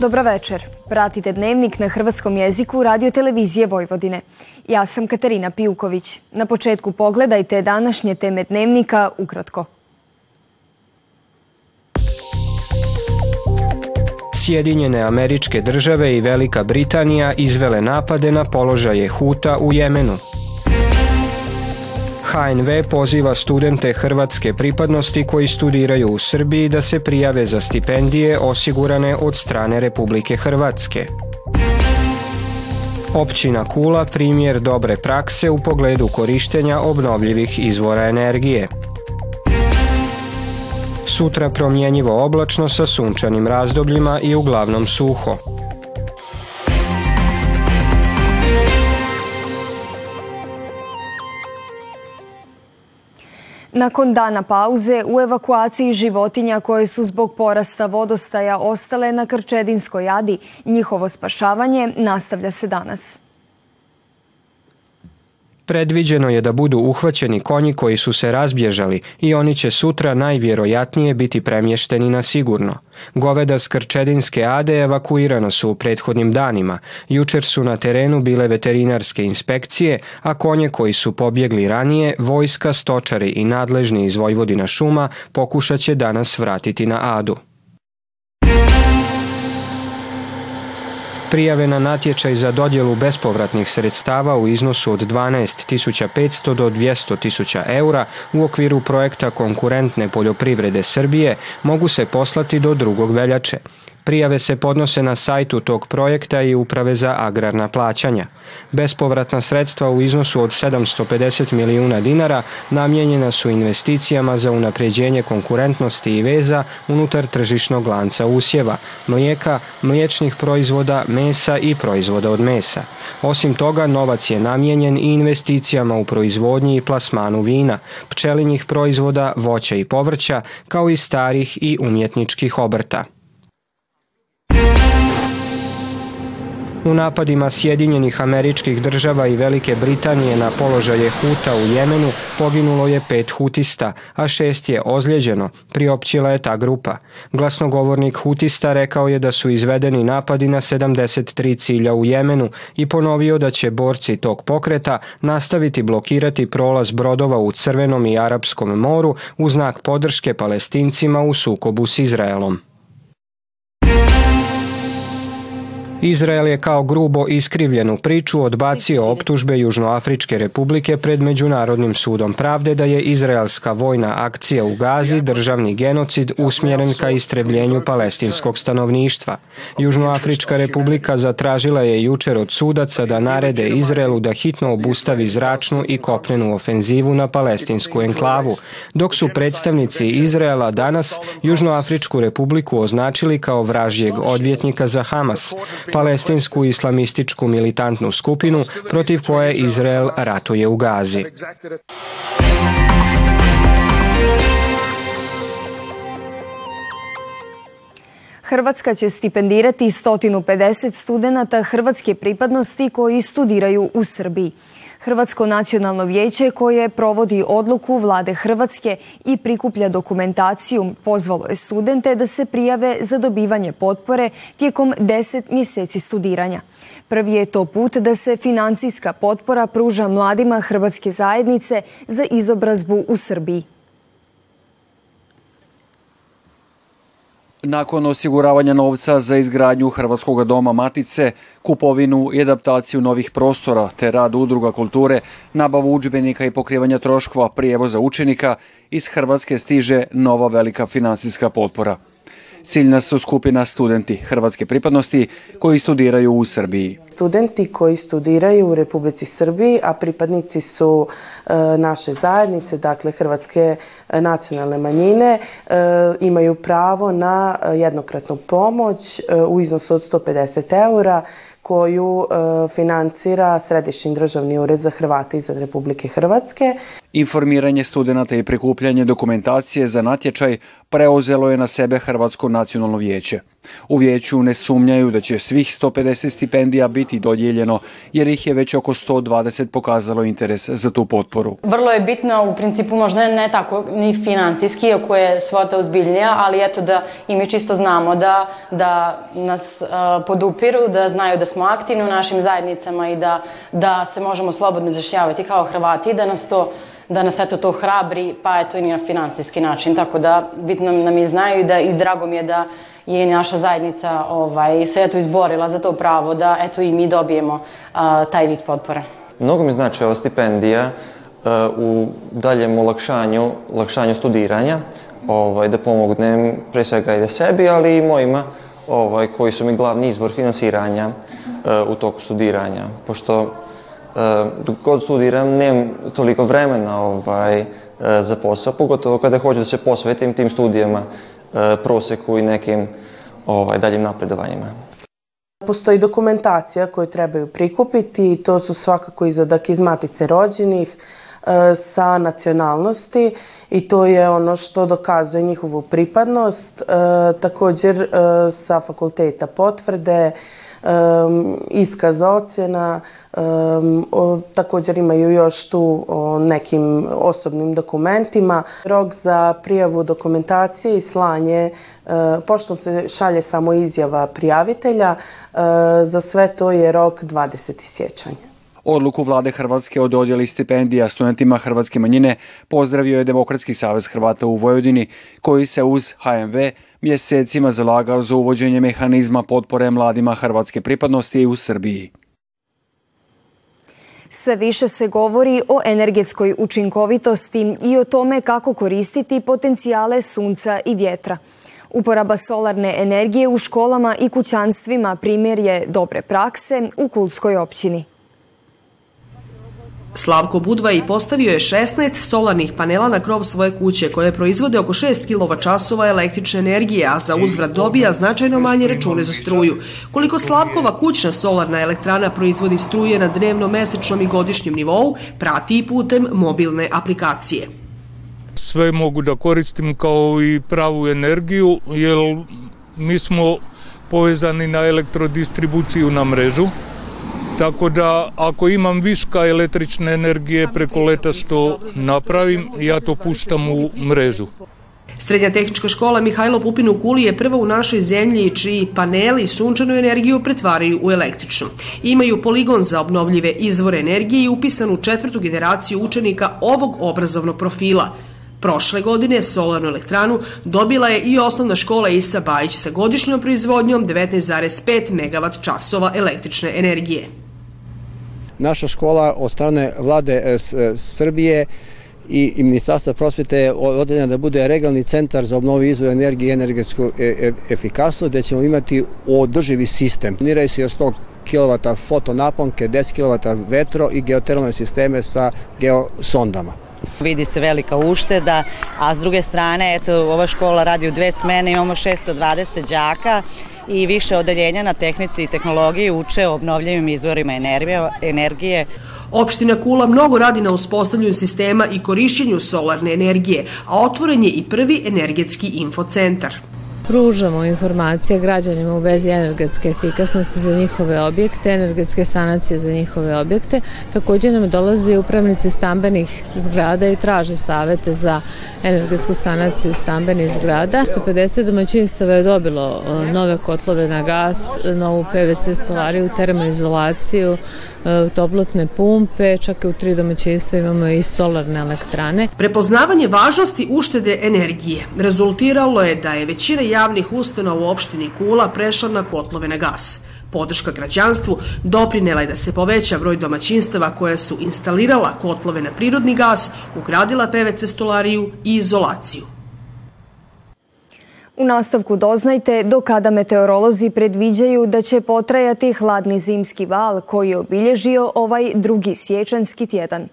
Dobra večer. Pratite dnevnik na hrvatskom jeziku radio televizije Vojvodine. Ja sam Katarina Pijuković. Na početku pogledajte današnje teme dnevnika ukratko. Sjedinjene američke države i Velika Britanija izvele napade na položaje Huta u Jemenu. HNV poziva studente hrvatske pripadnosti koji studiraju u Srbiji da se prijave za stipendije osigurane od strane Republike Hrvatske. Općina Kula primjer dobre prakse u pogledu korištenja obnovljivih izvora energije. Sutra promjenjivo oblačno sa sunčanim razdobljima i uglavnom suho. Nakon dana pauze u evakuaciji životinja koje su zbog porasta vodostaja ostale na Krčedinskoj jadi, njihovo spašavanje nastavlja se danas. Predviđeno je da budu uhvaćeni konji koji su se razbježali i oni će sutra najvjerojatnije biti premješteni na sigurno. Goveda s Krčedinske ade evakuirano su u prethodnim danima. Jučer su na terenu bile veterinarske inspekcije, a konje koji su pobjegli ranije, vojska, stočari i nadležni iz Vojvodina šuma pokušat će danas vratiti na adu. Prijave na natječaj za dodjelu bespovratnih sredstava u iznosu od 12.500 do 200.000 eura u okviru projekta konkurentne poljoprivrede Srbije mogu se poslati do drugog veljače. Prijave se podnose na sajtu tog projekta i Uprave za agrarna plaćanja. Bespovratna sredstva u iznosu od 750 milijuna dinara namijenjena su investicijama za unapređenje konkurentnosti i veza unutar tržišnog lanca usjeva, mlijeka, mliječnih proizvoda, mesa i proizvoda od mesa. Osim toga, novac je namijenjen i investicijama u proizvodnji i plasmanu vina, pčelinjih proizvoda, voća i povrća, kao i starih i umjetničkih obrta. U napadima Sjedinjenih američkih država i Velike Britanije na položaje Huta u Jemenu poginulo je pet hutista, a šest je ozlijeđeno, priopćila je ta grupa. Glasnogovornik hutista rekao je da su izvedeni napadi na 73 cilja u Jemenu i ponovio da će borci tog pokreta nastaviti blokirati prolaz brodova u Crvenom i Arapskom moru u znak podrške palestincima u sukobu s Izraelom. Izrael je kao grubo iskrivljenu priču odbacio optužbe Južnoafričke republike pred Međunarodnim sudom pravde da je izraelska vojna akcija u Gazi državni genocid usmjeren ka istrebljenju palestinskog stanovništva. Južnoafrička republika zatražila je jučer od sudaca da narede Izraelu da hitno obustavi zračnu i kopnenu ofenzivu na palestinsku enklavu, dok su predstavnici Izraela danas Južnoafričku republiku označili kao vražjeg odvjetnika za Hamas palestinsku islamističku militantnu skupinu protiv koje Izrael ratuje u Gazi. Hrvatska će stipendirati 150 studenata hrvatske pripadnosti koji studiraju u Srbiji. Hrvatsko nacionalno vijeće koje provodi odluku vlade Hrvatske i prikuplja dokumentaciju pozvalo je studente da se prijave za dobivanje potpore tijekom 10 mjeseci studiranja. Prvi je to put da se financijska potpora pruža mladima Hrvatske zajednice za izobrazbu u Srbiji. Nakon osiguravanja novca za izgradnju Hrvatskog doma Matice, kupovinu i adaptaciju novih prostora te rad udruga kulture, nabavu udžbenika i pokrivanja troškova prijevoza učenika, iz Hrvatske stiže nova velika financijska potpora. Ciljna su skupina studenti hrvatske pripadnosti koji studiraju u Srbiji. Studenti koji studiraju u Republici Srbiji, a pripadnici su e, naše zajednice, dakle hrvatske e, nacionalne manjine, e, imaju pravo na jednokratnu pomoć u iznosu od 150 eura koju financira Središnji državni ured za Hrvate izvan Republike Hrvatske. Informiranje studenta i prikupljanje dokumentacije za natječaj preuzelo je na sebe Hrvatsko nacionalno vijeće. U vijeću ne sumnjaju da će svih 150 stipendija biti dodijeljeno jer ih je već oko 120 pokazalo interes za tu potporu. Vrlo je bitno, u principu možda ne tako ni financijski, iako je svota uzbiljnija, ali eto da i mi čisto znamo da, da nas uh, podupiru, da znaju da smo aktivni u našim zajednicama i da, da se možemo slobodno izrašljavati kao Hrvati i da nas to da nas eto to hrabri, pa eto i na financijski način. Tako da bitno nam i znaju i, da, i drago mi je da je naša zajednica ovaj, se eto izborila za to pravo da eto i mi dobijemo a, taj vid potpore. Mnogo mi znači ova stipendija a, u daljem olakšanju, olakšanju studiranja, ovaj, da pomognem pre svega i da sebi, ali i mojima ovaj, koji su mi glavni izvor finansiranja a, u toku studiranja. Pošto dok god studiram nemam toliko vremena ovaj, za posao, pogotovo kada hoću da se posvetim tim studijama, proseku i nekim ovaj, daljim napredovanjima. Postoji dokumentacija koju trebaju prikupiti to su svakako izadak iz matice rođenih sa nacionalnosti i to je ono što dokazuje njihovu pripadnost. Također sa fakulteta potvrde, iskaz ocjena, također imaju još tu o nekim osobnim dokumentima. Rok za prijavu dokumentacije i slanje, uh, pošto se šalje samo izjava prijavitelja, uh, za sve to je rok 20. sjećanja. Odluku vlade Hrvatske o dodjeli stipendija studentima hrvatske manjine pozdravio je Demokratski savez Hrvata u Vojvodini, koji se uz HMV mjesecima zalagao za uvođenje mehanizma potpore mladima hrvatske pripadnosti u Srbiji. Sve više se govori o energetskoj učinkovitosti i o tome kako koristiti potencijale sunca i vjetra. Uporaba solarne energije u školama i kućanstvima primjer je dobre prakse u Kulskoj općini. Slavko Budvaj postavio je 16 solarnih panela na krov svoje kuće koje proizvode oko 6 kWh električne energije, a za uzvrat dobija značajno manje račune za struju. Koliko Slavkova kućna solarna elektrana proizvodi struje na dnevno, mesečnom i godišnjem nivou, prati i putem mobilne aplikacije. Sve mogu da koristim kao i pravu energiju, jer mi smo povezani na elektrodistribuciju na mrežu Tako da ako imam viška električne energije preko leta što napravim, ja to puštam u mrežu. Srednja tehnička škola Mihajlo Pupin u Kuli je prva u našoj zemlji čiji paneli sunčanu energiju pretvaraju u električnu. Imaju poligon za obnovljive izvore energije i upisanu četvrtu generaciju učenika ovog obrazovnog profila. Prošle godine solarnu elektranu dobila je i osnovna škola Isa Bajić sa godišnjom proizvodnjom 19,5 MW časova električne energije naša škola od strane vlade e, e, Srbije i, Ministarstva prosvete je odredena da bude regionalni centar za obnovi izvoj energije i energetsku e, efikasnost, gde ćemo imati održivi sistem. Planiraju se još 100 kW fotonaponke, 10 kW vetro i geotermalne sisteme sa geosondama. Vidi se velika ušteda, a s druge strane, eto, ova škola radi u dve smene, imamo 620 đaka i više odeljenja na tehnici i tehnologiji uče o obnovljivim izvorima energije. Opština Kula mnogo radi na uspostavljanju sistema i korišćenju solarne energije, a otvoren je i prvi energetski infocentar. Pružamo informacije građanima u vezi energetske efikasnosti za njihove objekte, energetske sanacije za njihove objekte. Također nam dolaze upravnici stambenih zgrada i traže savete za energetsku sanaciju stambenih zgrada. 150 domaćinstava je dobilo nove kotlove na gas, novu PVC stolariju, termoizolaciju, E, toplotne pumpe, čak i u tri domaćinstva imamo i solarne elektrane. Prepoznavanje važnosti uštede energije rezultiralo je da je većina javnih ustanova u opštini Kula prešla na kotlove na gas. Podrška građanstvu doprinela je da se poveća broj domaćinstava koja su instalirala kotlove na prirodni gas, ugradila PVC stolariju i izolaciju. U nastavku doznajte do kada meteorolozi predviđaju da će potrajati hladni zimski val koji je obilježio ovaj drugi sječanski tjedan.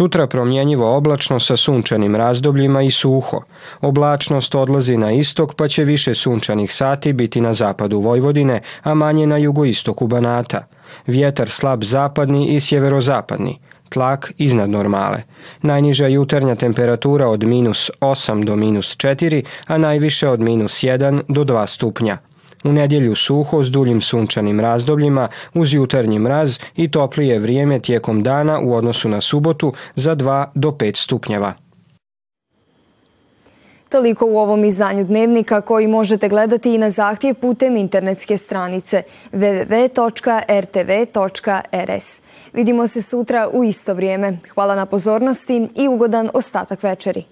Sutra promjenjivo oblačno sa sunčanim razdobljima i suho. Oblačnost odlazi na istok pa će više sunčanih sati biti na zapadu Vojvodine, a manje na jugoistoku Banata. Vjetar slab zapadni i sjeverozapadni tlak iznad normale. Najniža jutarnja temperatura od minus 8 do minus 4, a najviše od minus 1 do 2 stupnja. U nedjelju suho s duljim sunčanim razdobljima uz jutarnji mraz i toplije vrijeme tijekom dana u odnosu na subotu za 2 do 5 stupnjeva. Toliko u ovom izdanju dnevnika koji možete gledati i na zahtjev putem internetske stranice www.rtv.rs. Vidimo se sutra u isto vrijeme. Hvala na pozornosti i ugodan ostatak večeri.